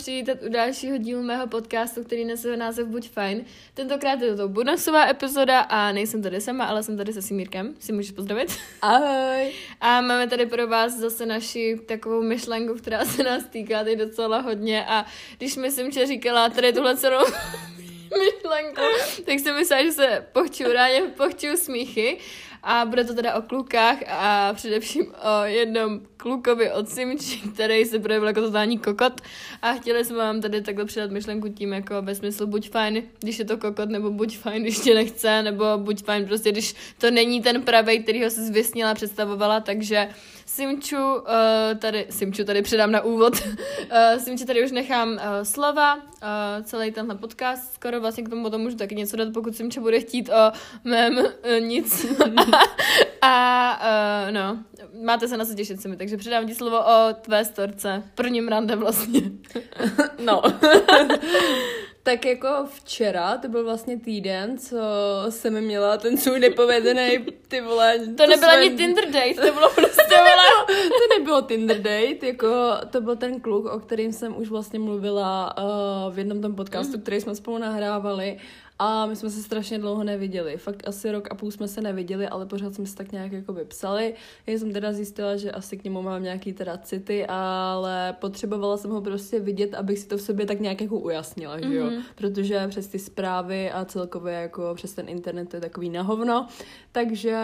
přivítat u dalšího dílu mého podcastu, který nese název Buď fajn. Tentokrát je to bonusová epizoda a nejsem tady sama, ale jsem tady se Simírkem. Si můžeš pozdravit? Ahoj. A máme tady pro vás zase naši takovou myšlenku, která se nás týká teď docela hodně a když mi Simče říkala tady tuhle celou myšlenku, tak jsem myslela, že se pochču ráně, pochču smíchy a bude to teda o klukách a především o jednom klukovi od Simči, který se projevil jako totální kokot a chtěli jsme vám tady takhle předat myšlenku tím jako ve smyslu buď fajn, když je to kokot, nebo buď fajn, když tě nechce, nebo buď fajn prostě, když to není ten pravej, který ho se zvysnila, představovala, takže Simču, uh, tady, Simču tady předám na úvod. Uh, Simči tady už nechám uh, slova, uh, celý tenhle podcast, skoro vlastně k tomu potom můžu taky něco dát, pokud Simča bude chtít o mém uh, nic. a uh, no, máte se na co těšit, mi, takže předám ti slovo o tvé storce. Prvním rande vlastně. no. tak jako včera, to byl vlastně týden, co jsem měla ten svůj nepovedený, ty vole. To, to nebyl ani Tinder date, to bylo prostě, vole. to nebylo Tinder date, jako to byl ten kluk, o kterým jsem už vlastně mluvila uh, v jednom tom podcastu, mm. který jsme spolu nahrávali a my jsme se strašně dlouho neviděli. Fakt asi rok a půl jsme se neviděli, ale pořád jsme se tak nějak jako psali. Já jsem teda zjistila, že asi k němu mám nějaký teda city, ale potřebovala jsem ho prostě vidět, abych si to v sobě tak nějak jako ujasnila, mm-hmm. že jo? Mhm. Protože přes ty zprávy a celkově jako přes ten internet to je takový nahovno. Takže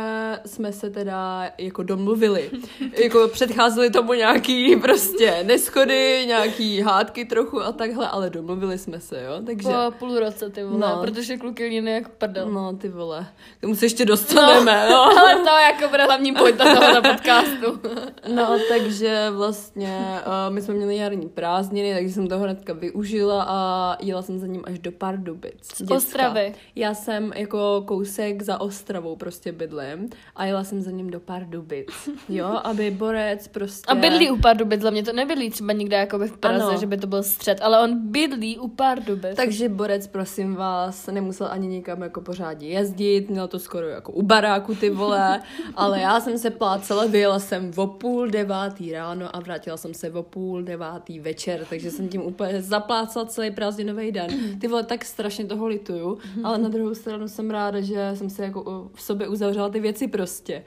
jsme se teda jako domluvili. jako předcházeli tomu nějaký prostě neschody, nějaký hádky trochu a takhle, ale domluvili jsme se, jo? Takže... Po půl roce, ty vole, no, protože že kluky líny jak prdel. No, ty vole. K tomu se ještě dostaneme, no. no. Ale to jako bude hlavní pojď toho podcastu. no, takže vlastně uh, my jsme měli jarní prázdniny, takže jsem toho hnedka využila a jela jsem za ním až do Pardubic. Z Ostravy. Já jsem jako kousek za Ostravou prostě bydlím a jela jsem za ním do Pardubic. Jo, aby Borec prostě... A bydlí u Pardubic, mě to nebydlí třeba někde jako v Praze, ano. že by to byl střed, ale on bydlí u Pardubic. Takže Borec, prosím vás, nemusel ani nikam jako pořádně jezdit, měl to skoro jako u baráku ty vole, ale já jsem se plácela, vyjela jsem o půl devátý ráno a vrátila jsem se o půl devátý večer, takže jsem tím úplně zaplácala celý prázdninový den. Ty vole, tak strašně toho lituju, ale na druhou stranu jsem ráda, že jsem se jako v sobě uzavřela ty věci prostě.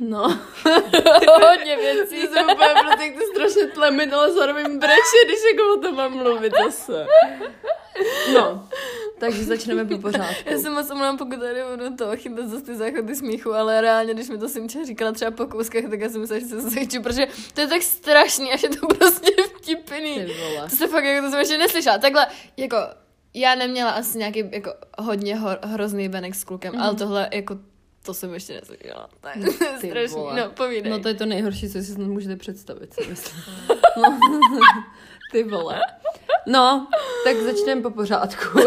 No. Hodně věcí. jsem úplně prostě to strašně tlemit, ale zároveň breče, když jako o tom mám mluvit zase. No, takže začneme po pořádku. Já jsem moc omlám, pokud tady budu to chytat zase ty záchody smíchu, ale reálně, když mi to Simča říkala třeba po kouskách, tak já jsem myslela, že se zase protože to je tak strašný, až je to prostě vtipný. To se fakt jako to jsem ještě neslyšela. Takhle, jako já neměla asi nějaký jako hodně ho, hrozný venek s klukem, mm. ale tohle jako to jsem ještě. To je strašný. No, povídej. No to je to nejhorší, co si snad můžete představit, si myslím. no. Ty vole. No, tak začneme po pořádku.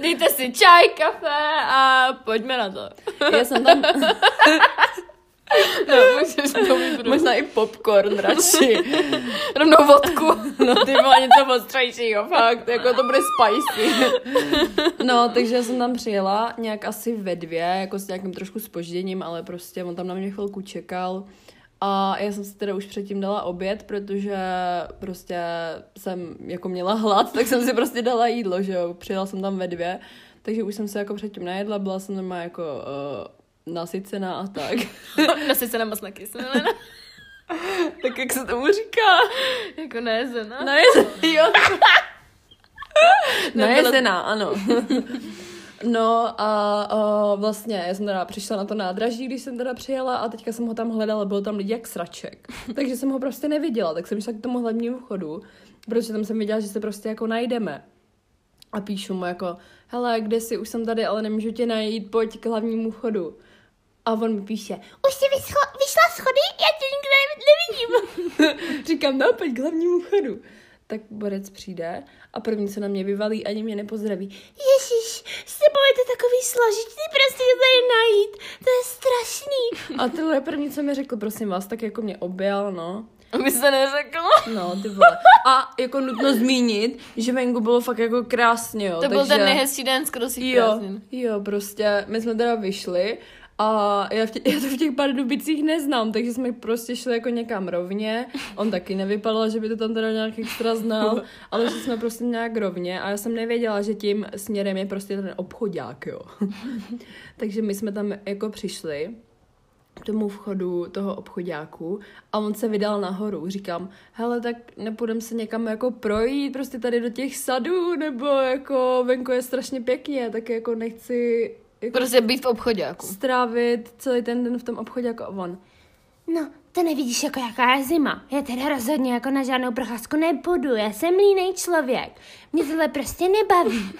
Dejte si čaj, kafe a pojďme na to. Já jsem tam... No, můžeš to Možná i popcorn radši. Rovnou vodku. No ty má něco ostrejšího, fakt, jako to bude spicy. No, takže jsem tam přijela nějak asi ve dvě, jako s nějakým trošku spožděním, ale prostě on tam na mě chvilku čekal. A já jsem si teda už předtím dala oběd, protože prostě jsem jako měla hlad, tak jsem si prostě dala jídlo, že jo. Přijela jsem tam ve dvě, takže už jsem se jako předtím najedla, byla jsem tam jako uh, nasycená a tak. nasycená moc nakyslená. tak jak se tomu říká? Jako najezená. Najezená, jo. najezená, ano. No a o, vlastně já jsem teda přišla na to nádraží, když jsem teda přijela a teďka jsem ho tam hledala, byl tam lidi jak sraček. Takže jsem ho prostě neviděla, tak jsem šla k tomu hlavnímu vchodu, protože tam jsem viděla, že se prostě jako najdeme. A píšu mu jako, hele, kde jsi, už jsem tady, ale nemůžu tě najít, pojď k hlavnímu vchodu. A on mi píše, už jsi vyšla, vyšla schody, já tě nikde nevidím. Říkám, no, pojď k hlavnímu vchodu tak borec přijde a první se na mě vyvalí, ani mě nepozdraví. Ježíš, s tebou je to takový složitý, prostě to tady najít, to je strašný. A tohle první, co mi řekl, prosím vás, tak jako mě objel, no. A mi se neřekl. No, ty vole. A jako nutno zmínit, že venku bylo fakt jako krásně, jo. To takže... byl ten nejhezčí den skoro si jo, jo, prostě, my jsme teda vyšli A já, v tě, já to v těch Pardubicích neznám, takže jsme prostě šli jako někam rovně. On taky nevypadal, že by to tam teda nějak extra znal, ale že jsme prostě nějak rovně a já jsem nevěděla, že tím směrem je prostě ten obchodák, jo. takže my jsme tam jako přišli k tomu vchodu toho obchodáku a on se vydal nahoru. Říkám, hele, tak nepůjdem se někam jako projít prostě tady do těch sadů, nebo jako venku je strašně pěkně, tak jako nechci jako Prostě být v obchodáku. strávit celý ten den v tom obchodáku a on. No, to nevidíš jako jaká je zima. Já teda rozhodně jako na žádnou procházku nepůjdu. Já jsem línej člověk. Mě tohle prostě nebaví.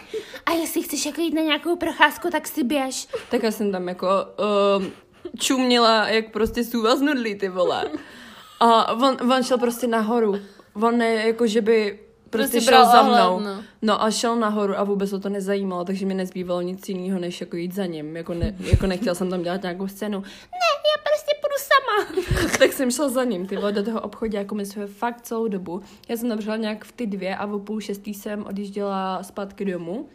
A jestli chceš jako jít na nějakou procházku, tak si běž. Tak já jsem tam jako um, čuměla, jak prostě sůva z nudlí, ty vole. A on, on šel prostě nahoru. On ne, jako že by prostě, Prostě šel za ohled, mnou. no. No a šel nahoru a vůbec ho to nezajímalo, takže mi nezbývalo nic jiného, než jako jít za ním. Jako, ne, jako nechtěla jsem tam dělat nějakou scénu. Ne, já prostě půjdu sama. tak jsem šla za ním, ty vole, do toho obchodu, jako my jsme fakt celou dobu. Já jsem přišla nějak v ty dvě a o půl šestý jsem odjížděla zpátky domů.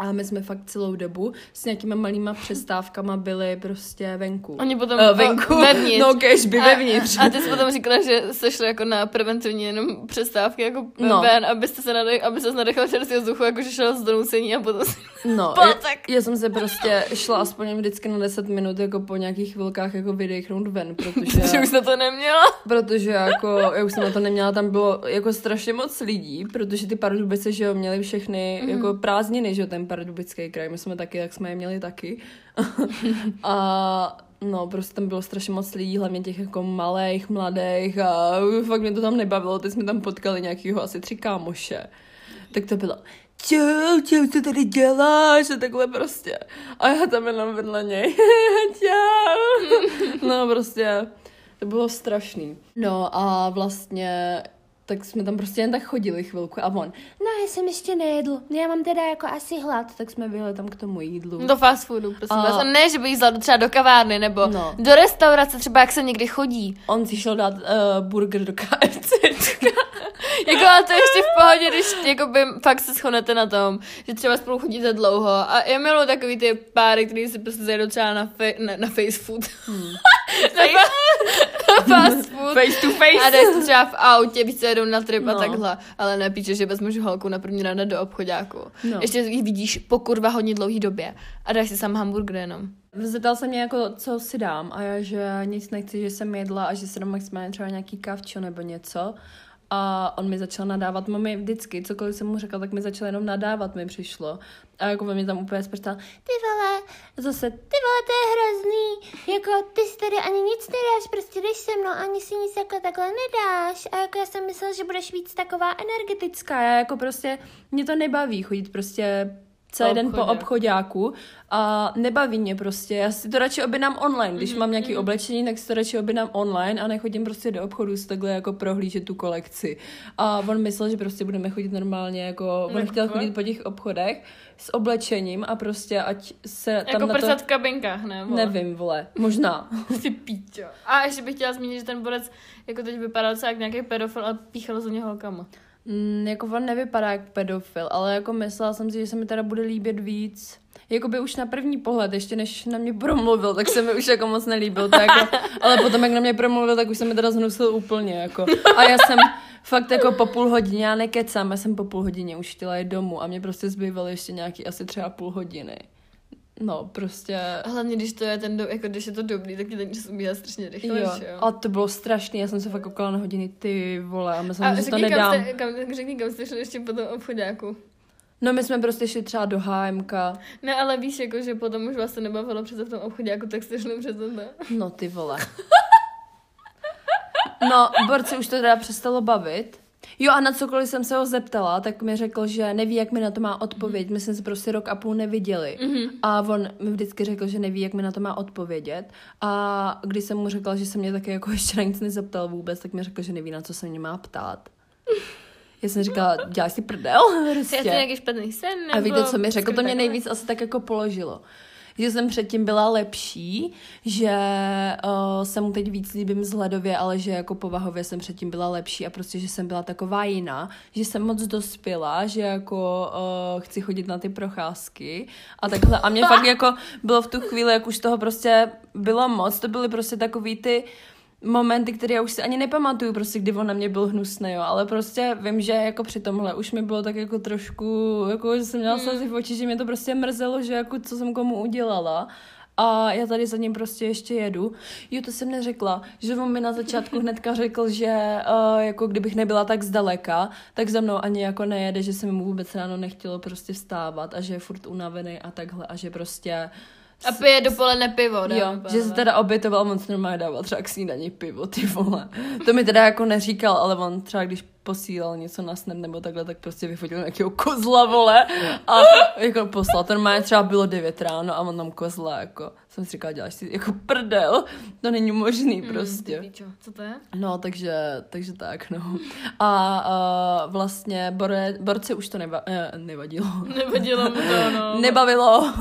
A my jsme fakt celou dobu s nějakýma malýma přestávkama byli prostě venku. Oni potom Eh, venku. o, vevnitř. No, kež by vevnitř. A, a ty jsi potom říkala, že jste šli jako na preventivní jenom přestávky jako No. ven, abyste se nadech, aby se nadechal čerstvého vzduchu, jakože šel z donucení a potom si... No, já, tak. já, jsem se prostě šla aspoň vždycky na 10 minut jako po nějakých chvilkách jako vydechnout ven, protože... Že už na to neměla. Protože jako, já už jsem na to neměla, tam bylo jako strašně moc lidí, protože ty Pardubice, že jo, měli všechny mm-hmm. jako prázdniny, že jo, ten Pardubický kraj, my jsme taky, tak jsme je měli taky. a no, prostě tam bylo strašně moc lidí, hlavně těch jako malých, mladých a fakt mě to tam nebavilo, teď jsme tam potkali nějakýho asi tři kámoše. Tak to bylo, čau, čau, co tady děláš? A takhle prostě. A já tam jenom vedle něj. čau. No prostě, to bylo strašný. No a vlastně, tak jsme tam prostě jen tak chodili chvilku a on, No, já jsem ještě nejedl. Já mám teda jako asi hlad. tak jsme vyjeli tam k tomu jídlu. Do fast foodu, prosím A- vás. A ne, že by jízdla třeba do kavárny, nebo No. do restaurace, třeba jak se někdy chodí. On si šel dát uh, burger do KFC. Jako, ale to je ještě v pohodě, když jakoby, fakt se shodnete na tom, že třeba spolu chodíte dlouho. A já miluji takový ty páry, který si prostě zajdou třeba na, fe, na, na face food. Hmm. fast food. face to face. A si třeba v autě, co jedou na trip a No. takhle. Ale nepíče, že vezmeš holku na první ráno do obchodáku. No. Ještě ji vidíš po kurva hodně dlouhý době. A dáš si sám hamburger jenom. Zeptal se mě jako, co si dám a já, že nic nechci, že jsem jedla a že si dám maximálně třeba nějaký kavčo nebo něco. A on mi začal nadávat, mami vždycky, cokoliv jsem mu řekla, tak mi začal jenom nadávat, mi přišlo. A jako mě tam úplně sprtal, Ty vole, zase, ty vole, to je hrozný. Jako, ty si tady ani nic nedáš, prostě jdeš se mnou, ani si nic jako takhle nedáš. A jako já jsem myslela, že budeš víc taková energetická. já jako prostě, mě to nebaví chodit prostě celý den po obchodáku a nebaví mě prostě, já si to radši objednám online, když mám nějaký oblečení, tak si to radši objednám online a nechodím prostě do obchodu si takhle jako prohlížet tu kolekci. A on myslel, že prostě budeme chodit normálně, jako, on chtěl chodit po těch obchodech s oblečením a prostě ať se tam Jako prsat to... v kabinkách, ne? vole? Nevím, vole, možná. Ty píčo. A ještě bych chtěla zmínit, že ten borec jako teď vypadal docela jak nějaký pedofil a píchal za něho holkama. Mm, jako on nevypadá jak pedofil, ale jako myslela jsem si, že se mi teda bude líbit víc. Jakoby už na první pohled, ještě než na mě promluvil, tak se mi už jako moc nelíbil. Tak jako, ale potom, jak na mě promluvil, tak už se mi teda zhnusil úplně. Jako. A já jsem fakt jako po půl hodině, já nekecám, já jsem po půl hodině už chtěla jít domů a mě prostě zbývaly ještě nějaký asi třeba půl hodiny. No, prostě... A hlavně, když to je ten, do, jako když je to dobrý, tak ten čas ubíhá strašně rychle, Jo, a to bylo strašný, já jsem se fakt koukala na hodiny, ty vole, a myslím, A že to kam nedám. jste, kam, řekni, kam jste šli ještě po tom obchodáku. No my jsme prostě šli třeba do HMK, Ne, ale víš, jako, že potom už vás to nebavilo přece v tom obchodáku, tak jste šli přece to. No ty vole. No, borci už to teda přestalo bavit. Jo a na cokoliv jsem se ho zeptala, tak mi řekl, že neví, jak mi na to má odpovědět. My jsme se prostě rok a půl neviděli. Mm-hmm. A on mi vždycky řekl, že neví, jak mi na to má odpovědět. A když jsem mu řekla, že se mě taky jako ještě na nic nezeptal vůbec, tak mi řekl, že neví, na co se mě má ptát. Já jsem říkala, děláš si prdel? Je to Prostě. nějaký špatný sen? Nebo A víte, co mi řekl? To mě nejvíc asi tak jako položilo. Že jsem předtím byla lepší, že uh, se mu teď víc líbím vzhledově, ale že jako povahově jsem předtím byla lepší a prostě, že jsem byla taková jiná, že jsem moc dospěla, že jako uh, chci chodit na ty procházky a takhle. A mě fakt jako bylo v tu chvíli, jak už toho prostě bylo moc, to byly prostě takový ty momenty, které já už si ani nepamatuju, prostě kdy on na mě byl hnusný, jo, ale prostě vím, že jako při tomhle už mi bylo tak jako trošku, jako že jsem měla Hmm. slzy v oči, že mě to prostě mrzelo, že jako co jsem komu udělala. A já tady za ním prostě ještě jedu. Jo, to jsem neřekla, že on mi na začátku hnedka řekl, že uh, jako kdybych nebyla tak zdaleka, tak za mnou ani jako nejede, že se mi vůbec ráno nechtělo prostě vstávat a že je furt unavený a takhle a že prostě A pije dopoledne pivo, dámy Jo, že se teda obětoval moc normálně dávat třeba k snídaní pivo, ty vole. To mi teda jako neříkal, ale on třeba když posílal něco na snap nebo takhle, tak prostě vyfotil nějakého kozla, vole. A jako poslal, to normálně třeba bylo 9 ráno a on tam kozla, jako. Jsem si říkala, děláš si jako prdel, to není možný prostě. Ty píčo, co to je? No, takže, takže tak, no. A uh, vlastně Bore, Borce už to neva, eh, nevadilo. Nevadilo mu to, no. Nebavilo.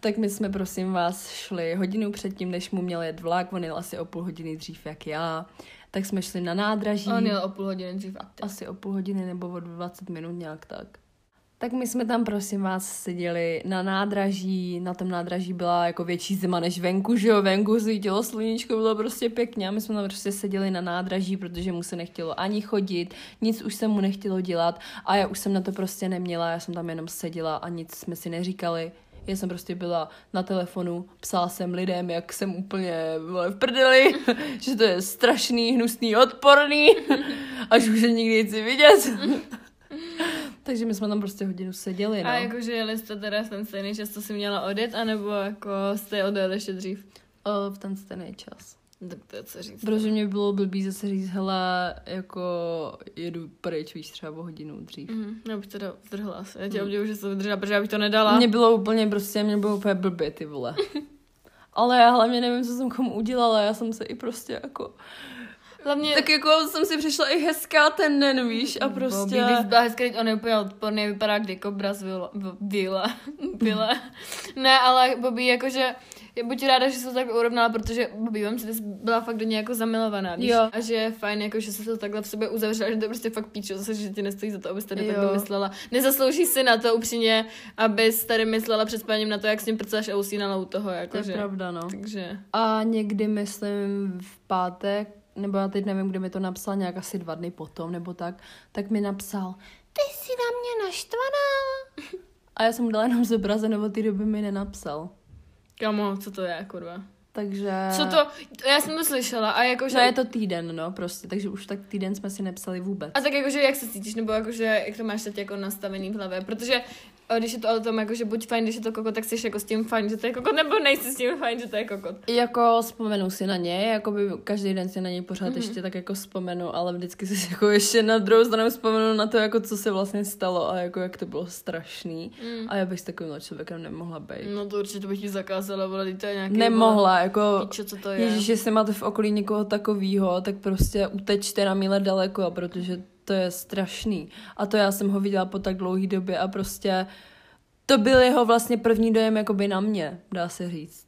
tak my jsme, prosím vás, šli hodinu předtím, než mu měl jet vlak, on jel asi o půl hodiny dřív, jak já. Tak jsme šli na nádraží. On jel o půl hodiny dřív. Asi o půl hodiny nebo o 20 minut nějak tak. Tak my jsme tam, prosím vás, seděli na nádraží, na tom nádraží byla jako větší zima než venku, že jo, venku svítilo sluníčko, bylo prostě pěkně a my jsme tam prostě seděli na nádraží, protože mu se nechtělo ani chodit, nic už se mu nechtělo dělat a já už jsem na to prostě neměla, já jsem tam jenom seděla a nic jsme si neříkali. Já jsem prostě byla na telefonu, psala jsem lidem, jak jsem úplně vole, v prdeli, že to je strašný, hnusný, odporný, až už je nikdy nechci vidět. Takže my jsme tam prostě hodinu seděli, no. A jakože jeli jste teda v ten stejný čas, co jsi měla odjet, anebo jako jste odjeli ještě dřív? O, v ten stejný čas. Tak to je co říct. Protože mě bylo blbý zase říct, hele, jako jedu pryč, víš, třeba o hodinu dřív. Mhm, já bych teda zdrhla asi. Já tě obdivuji, že to vydržela, protože já bych to nedala. Mně bylo úplně prostě, mě bylo úplně blbě, ty vole. Ale já hlavně nevím, co jsem komu udělala, já jsem se i prostě jako... Hlavně, Tak jako jsem si přišla i hezká ten den, víš, a prostě... Bobby, když byla hezká, teď on je úplně odporný, vypadá jako kobra z Vila. Vila. Vila. ne, ale Bobby, jakože, je buď ráda, že se to tak urovnala, protože Bobby, vám si ty jsi byla fakt do něj jako zamilovaná, víš? Jo. A že je fajn, jako, že se to takhle v sobě uzavřela, že to je prostě fakt píčo, zase, že ti nestojí za to, abys tady Jo. takhle myslela. Nezaslouží si na to upřímně, abys tady myslela před spaním na to, jak s ním prcáš a usínala u toho, To jakože. je pravda, no. Takže... A někdy, myslím, v pátek, nebo já teď nevím, kde mi to napsal, nějak asi dva dny potom, nebo tak, tak mi napsal, ty jsi na mě naštvaná. A já jsem mu dala jenom zobrazen, od té doby mi nenapsal. Kamo, co to je, kurva? Takže... Co to? Já jsem to slyšela a jakože... No je to týden, no, prostě, takže už tak týden jsme si nepsali vůbec. A tak jakože jak se cítíš, nebo jakože jak to máš teď jako nastavený v hlavě, protože a když je to o tom, jakože buď fajn, když je to kokot, tak jsi jako s tím fajn, že to je kokot, nebo nejsi s tím fajn, že to je kokot. Jako vzpomenu si na něj, jako by každý den si na něj pořád mm-hmm. ještě tak jako vzpomenu, ale vždycky si jako ještě na druhou stranu vzpomenu na to, jako co se vlastně stalo a jako jak to bylo strašný. Mm. A já bych s takovým člověkem nemohla být. No to určitě bych ti zakázala, teď to je nějaký... Nemohla, jako... Vole, píčo, co to je. Ježíš, jestli máte v okolí někoho takového, tak prostě utečte na míle daleko, protože to je strašný. A to já jsem ho viděla po tak dlouhé době a prostě to byl jeho vlastně první dojem jakoby na mě, dá se říct.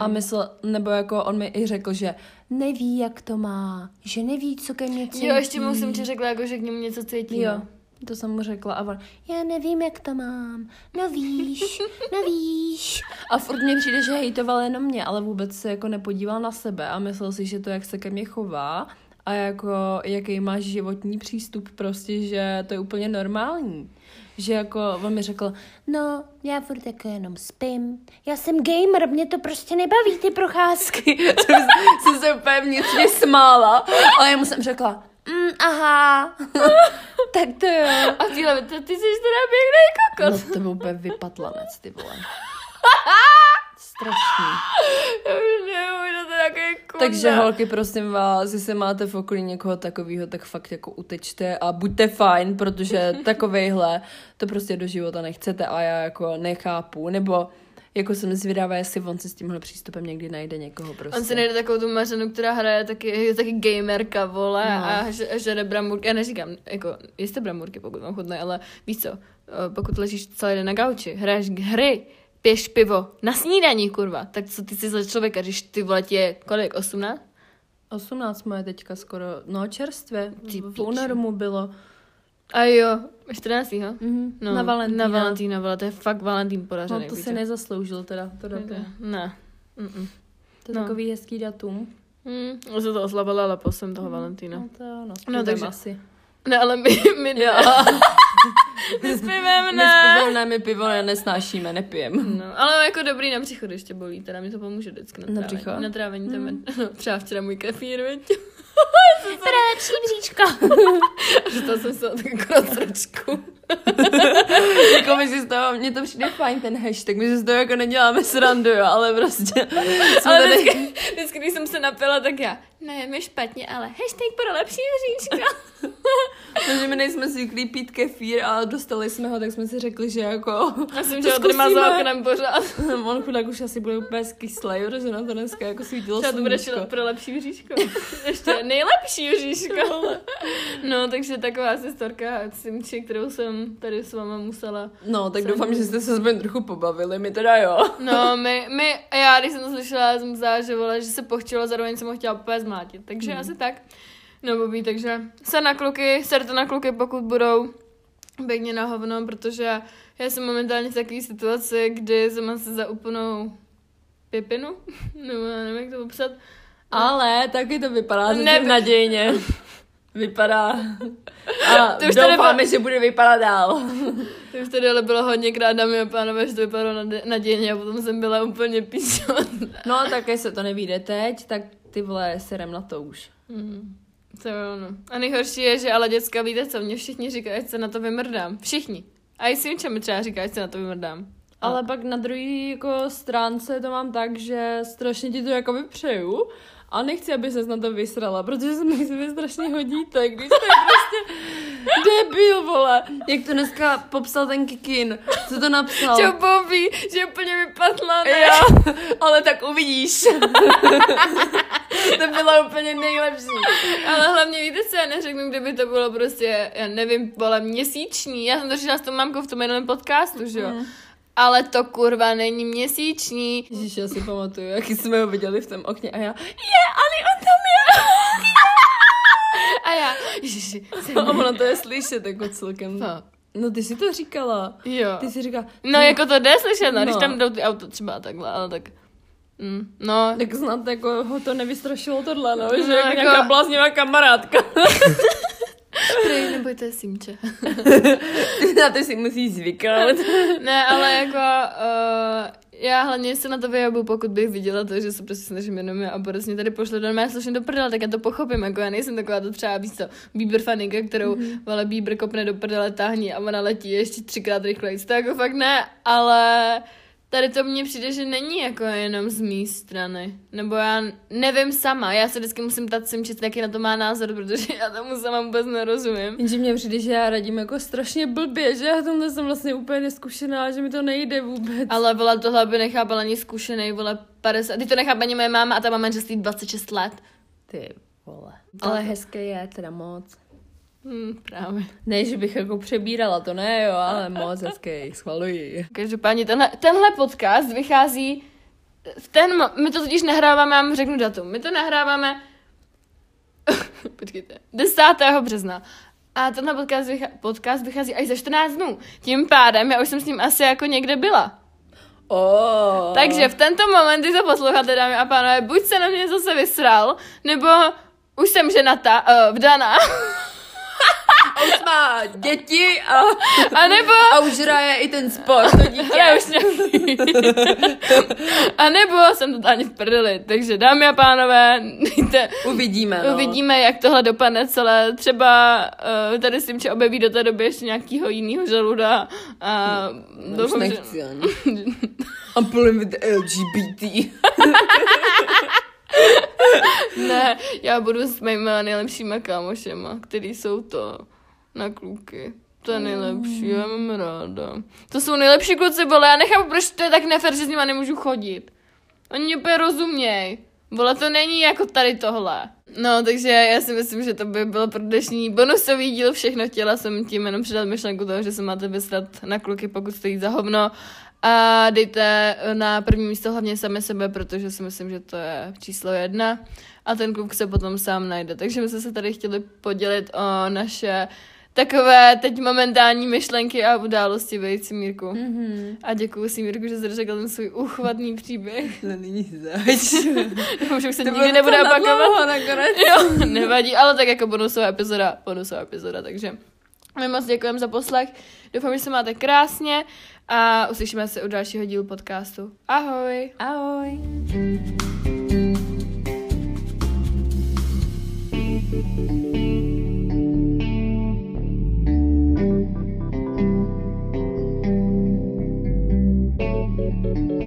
A myslel, nebo jako on mi i řekl, že neví, jak to má, že neví, co ke mně cítí. Jo, ještě musím ti řekla, jako, že k němu něco cítím. Jo, to jsem mu řekla a on, já nevím, jak to mám, no víš, no víš. A furt mě přijde, že hejtoval jenom mě, ale vůbec se jako nepodíval na sebe a myslel si, že to, jak se ke mně chová a jako jaký máš životní přístup, prostě, že to je úplně normální. Že jako on mi řekl, No, já furt jako jenom spím. Já jsem gamer, mě to prostě nebaví ty procházky. jsem, jsem se úplně vnitřně smála, ale já mu jsem řekla, mm, aha, tak to jo. A ty, ty jsi teda pěkný kokot. No to byl úplně vypatlanec, ty vole. Strašný. Já už nemůžu, to je takový kunda. Takže holky, prosím vás, jestli máte v okolí někoho takového, tak fakt jako utečte a buďte fajn, protože takovejhle to prostě do života nechcete a já jako nechápu, nebo jako jsem zvědavá, jestli on si s tímhle přístupem někdy najde někoho prostě. On si najde takovou tu mařenu, která hraje taky, je taky gamerka, vole, No. a že- žere bramurky. Já neříkám, jako, jste bramurky, pokud vám chutné, ale víš co, eh, pokud ležíš celý den na gauči, hraješ hry, piješ pivo na snídaní, kurva. Tak co ty jsi za člověka, když ty vole je kolik, 18? 18 moje teďka skoro, no čerstvě, Ty v únoru mu bylo. A jo, 14. Mhm. No, na Valentína. Na Valentína, vole, to je fakt Valentín No podařený. to víš si co? nezasloužil teda, to dobře. Ne. Mm-mm. To je No. takový hezký datum. Hmm, já se to oslavila, ale posem toho Valentína. No to ano, No, takže- asi. Ne, ale my, my Jo. my s pivem My s ne. pivem ne, my pivo ne, nesnášíme, nepijem. No, ale jako dobrý na břicho, když tě bolí, teda mi to pomůže vždycky na Na trávení. břicho? Na trávení, to Hmm. no, třeba včera můj kefír, viď? Lepší bříčko. Dostala jsem se tak akorát srčku. jako my si z toho, mně to přijde fajn ten hashtag, my si z toho jako neděláme srandu, jo, ale prostě Ale tady... vždycky, vždycky, když jsem se napila, tak já, ne, je špatně, ale hashtag pro lepší říčka. Takže my nejsme zvyklí pít kefír a dostali jsme ho, tak jsme si řekli, že jako... Myslím, že ho má za oknem pořád. On chudák už asi bude úplně kyslej, protože na to dneska jako svítilo Třeba to bude pro lepší říško. Ještě nejlepší říško. No, takže taková asi storka Simči, kterou jsem tady s váma musela. No, tak Jsem- doufám, že jste se aspoň trochu pobavili, my teda jo. No, my, my, já, když jsem to slyšela, jsem myslela, že, vole, že se pochčilo, zároveň jsem ho chtěla úplně zmlátit. Takže Hmm. asi tak. No, Bobí, takže se na kluky, serte na kluky, pokud budou pěkně na hovno, protože já jsem momentálně v takové situaci, kdy jsem asi za úplnou pipinu, nebo já nevím, jak to popsat. Ale taky to vypadá Ne- zatím nadějně. Vypadá. A To už tady doufáme, že bude vypadat dál. To už tady ale bylo hodněkrát, dámy a pánové, že to vypadalo nadějně a potom jsem byla úplně píšot. No, také se to nevíde teď, tak ty vole, serem na to už. Mm. To je ono. A nejhorší je, že ale děcka, víte co, mě všichni říkají, ať se na to vymrdám. Všichni. A i svým mi třeba říkají, ať se na to vymrdám. Ale pak na druhé jako stránce to mám tak, že strašně ti to jako přeju a nechci, aby ses na to vysrala, protože se mi sebe strašně hodí tak, když to je prostě debil, vole. Jak to dneska popsal ten Kikin, co to napsal? Čo Bobby, že úplně vypadla, ne? Jo, ale tak uvidíš. to bylo úplně nejlepší. Ale hlavně víte co, já neřeknu, kdyby to bylo prostě, já nevím, vole, měsíční. Já jsem to řešila s tou mamkou v tom minulém podcastu, že jo? Mm. Ale to kurva není měsíční. Ježíš, já si pamatuju, jaký jsme ho viděli v tom okně a já, je, Ali, on tam je. A já, ježiši, jsem... A ono to je slyšet jako celkem. Fakt. No ty si to říkala. Jo. Ty si říkala, No, jako to jde slyšet, no, když No. tam jdou ty auto třeba takhle, ale tak... Mm, no, tak snad jako ho to nevystrašilo tohle, no, že No, jako jako- nějaká bláznivá kamarádka. prej, nebojte, Simče. Na to si musíš zvyknout. ne, ale jako... Uh, já hlavně se na to vyjabu, pokud bych viděla to, že se prostě snažím jenom já a Boris mě tady pošle do mé slušně do prdele, tak já to pochopím, jako já nejsem taková to třeba, víš co, Bieber faninka, kterou mm-hmm. vale Bieber kopne do prdele, táhní a ona letí ještě třikrát rychleji. To jako fakt ne, ale tady to mně přijde, že není jako jenom z mé strany. Nebo já nevím sama, já se vždycky musím ptát Simčic, jaký na to má názor, protože já tomu sama vůbec nerozumím. Jenže mně přijde, že já radím jako strašně blbě, že já tomhle jsem vlastně úplně neskušená, že mi to nejde vůbec. Ale vole, tohle by nechápala ani zkušený, vole, 50. Ty to nechápe ani moje máma a ta má manželství 26 let. Ty vole. Ale hezké je teda moc. Hmm, právě. Ne, že bych jako přebírala, to ne, jo, ale moc hezký, schvaluji. Každopádně tenhle, tenhle podcast vychází v ten, my to totiž nahráváme, já vám řeknu datum, my to nahráváme, počkejte, 10. března. A tenhle podcast, vychá, podcast vychází až za 14 dnů. Tím pádem, já už jsem s ním asi jako někde byla. Oh. Takže v tento moment, kdy to posloucháte, dámy a pánové, buď se na mě zase vysral, nebo už jsem ženata, uh, vdaná, už má děti a, a nebo... a už hraje i ten sport, to dítě. Já už. A nebo jsem totálně v prdeli. Takže dámy a pánové, dejte, Uvidíme, no. uvidíme, jak tohle dopadne celé. Třeba uh, tady Simče objeví do té doby ještě nějakýho jiného žaluda. A No, doufám, že... nechci pulling with the LGBT. Ne, já budu s mýma nejlepšíma kámošema, který jsou to na kluky. To je nejlepší, já mám ráda. To jsou nejlepší kluci, vole, já nechápu, proč to je tak nefér, že s nima nemůžu chodit. Oni mě úplně rozuměj. Vole, to není jako tady tohle. No, takže já si myslím, že to by bylo pro dnešní bonusový díl. Všechno chtěla jsem tím jenom předat myšlenku toho, že se máte vysrat na kluky, pokud stojí za hovno. A dejte na první místo hlavně sami sebe, protože si myslím, že to je číslo jedna. A ten kluk se potom sám najde. Takže my jsme se tady chtěli podělit o naše takové teď momentální myšlenky a události vejci Mírku. Mm-hmm. A děkuji si Mírku, že jsi řekl ten svůj uchvatný příběh. To není zač. Doufám, už se nikdy nebude opakovat. nakonec. Jo, nevadí, ale tak jako bonusová epizoda, bonusová epizoda, takže my moc děkujeme za poslech. Doufám, že se máte krásně a uslyšíme se u dalšího dílu podcastu. Ahoj! Ahoj.